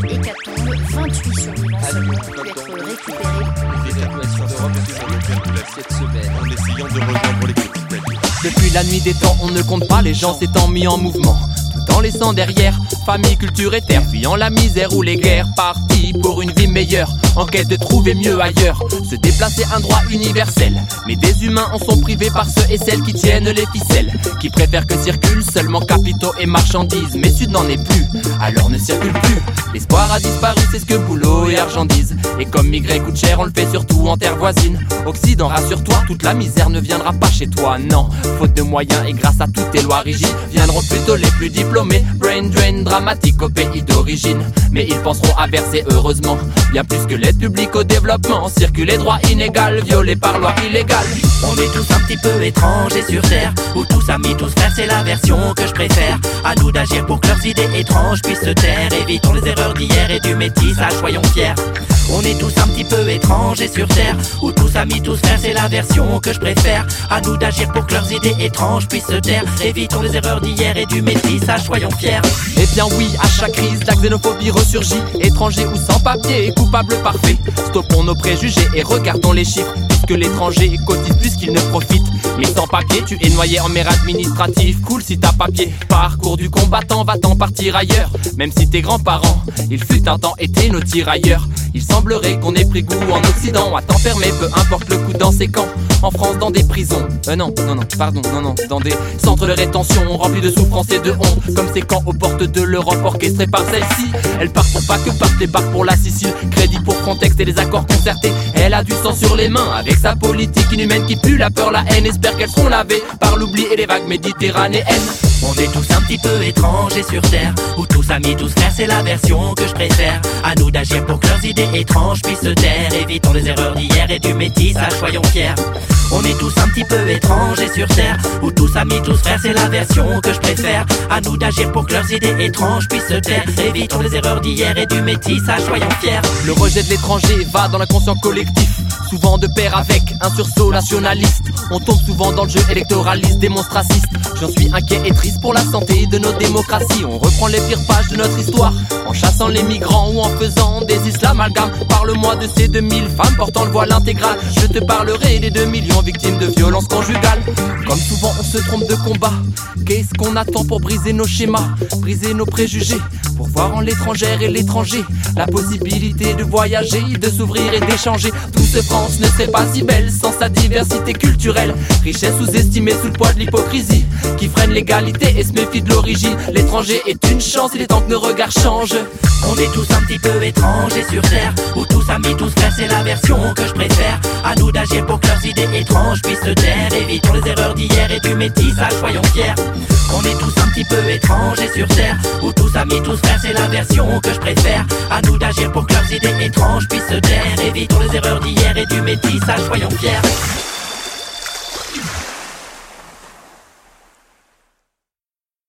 véritable hécatombe. 28 survivants seulement ont pu être récupérés. L'évacuation d'Europe cette semaine en essayant de rejoindre les groupes Depuis la nuit des temps, on ne compte pas les gens s'étant mis en mouvement. Tout en laissant derrière famille, culture et terre, fuyant la misère ou les guerres, pour une vie meilleure, en quête de trouver mieux ailleurs. Se déplacer un droit universel, mais des humains en sont privés par ceux et celles qui tiennent les ficelles, qui préfèrent que circulent seulement capitaux et marchandises. Mais Sud n'en est plus, alors ne circule plus. L'espoir a disparu, c'est ce que boulot et argent disent. Et comme migrer coûte cher, on le fait surtout en terre voisine. Occident, rassure-toi, toute la misère ne viendra pas chez toi, non. Faute de moyens et grâce à toutes tes lois rigides, viendront plutôt les plus diplômés. Brain drain dramatique au pays d'origine. Mais ils penseront à verser heureusement bien plus que l'aide publique au développement. Circuler droit inégal, violé par loi illégale. On est tous un petit peu étrangers sur terre. Où tous amis, tous frères, c'est la version que je préfère. À nous d'agir pour que leurs idées étranges puissent se taire. Évitons les erreurs d'hier et du métissage, soyons fiers on est tous un petit peu étrangers sur terre Où tous amis, tous frères, c'est la version que je préfère À nous d'agir pour que leurs idées étranges puissent se taire Évitons les erreurs d'hier et du métissage, soyons fiers Eh bien oui, à chaque crise, la xénophobie ressurgit Étranger ou sans papier, coupable parfait Stoppons nos préjugés et regardons les chiffres que l'étranger cotise plus qu'il ne profite. Mais sans papier, tu es noyé en mer administrative. Cool si t'as papier. Parcours du combattant, va-t'en partir ailleurs. Même si tes grands-parents, il fut un temps, étaient nos tirailleurs. Il semblerait qu'on ait pris goût en Occident à t'enfermer, peu importe le coup dans ces camps. En France, dans des prisons. Euh, non, non, non, pardon, non, non. Dans des centres de rétention remplis de souffrance et de honte. Comme ces camps aux portes de l'Europe orchestrés par celle-ci. Elle part pour pas que partent les barques pour la Sicile. Crédit pour contexte et les accords concertés. Elle a du sang sur les mains avec sa politique inhumaine qui pue la peur, la haine. Espère qu'elles seront lavées par l'oubli et les vagues méditerranéennes. On est tous un petit peu étrangers sur terre. Où tous amis, tous frères, c'est la version que je préfère. À nous d'agir pour que leurs idées étranges puissent se taire. Évitons les erreurs d'hier et du métissage, soyons fiers on est tous un petit peu étrangers sur terre Où tous amis, tous frères, c'est la version que je préfère. À nous d'agir pour que leurs idées étranges puissent se taire. Évitons les erreurs d'hier et du métissage, soyons fiers. Le rejet de l'étranger va dans l'inconscient collectif Souvent de pair avec un sursaut nationaliste. On tombe souvent dans le jeu électoraliste, démonstraciste. J'en suis inquiet et triste pour la santé de nos démocraties. On reprend les pires pages de notre histoire En chassant les migrants ou en faisant des islamalgames Parle-moi de ces 2000 femmes portant le voile intégral. Je te parlerai des 2 millions victimes de violences conjugales. Comme souvent, on se trompe de combat. Qu'est-ce qu'on attend pour briser nos schémas, briser nos préjugés, pour voir en l'étrangère et l'étranger la possibilité de voyager, de s'ouvrir et d'échanger. Douce France ne serait pas si belle sans sa diversité culturelle. Richesse sous-estimée sous le poids de l'hypocrisie qui freine l'égalité et se méfie de l'origine. L'étranger est une chance, il est temps que nos regards changent. On est tous un petit peu étrangers sur terre, où tous amis, tous frères, c'est la version que je préfère. À nous d'agir pour que leurs idées étranges puissent se taire. Évitons les erreurs d'hier et du métissage, soyons fiers. On est tous un petit peu étrangers sur terre, où tous amis, tous frères, c'est la version que je préfère. À nous d'agir pour que leurs idées étranges puissent se taire. Évitons les erreurs d'hier et du métissage, soyons fiers.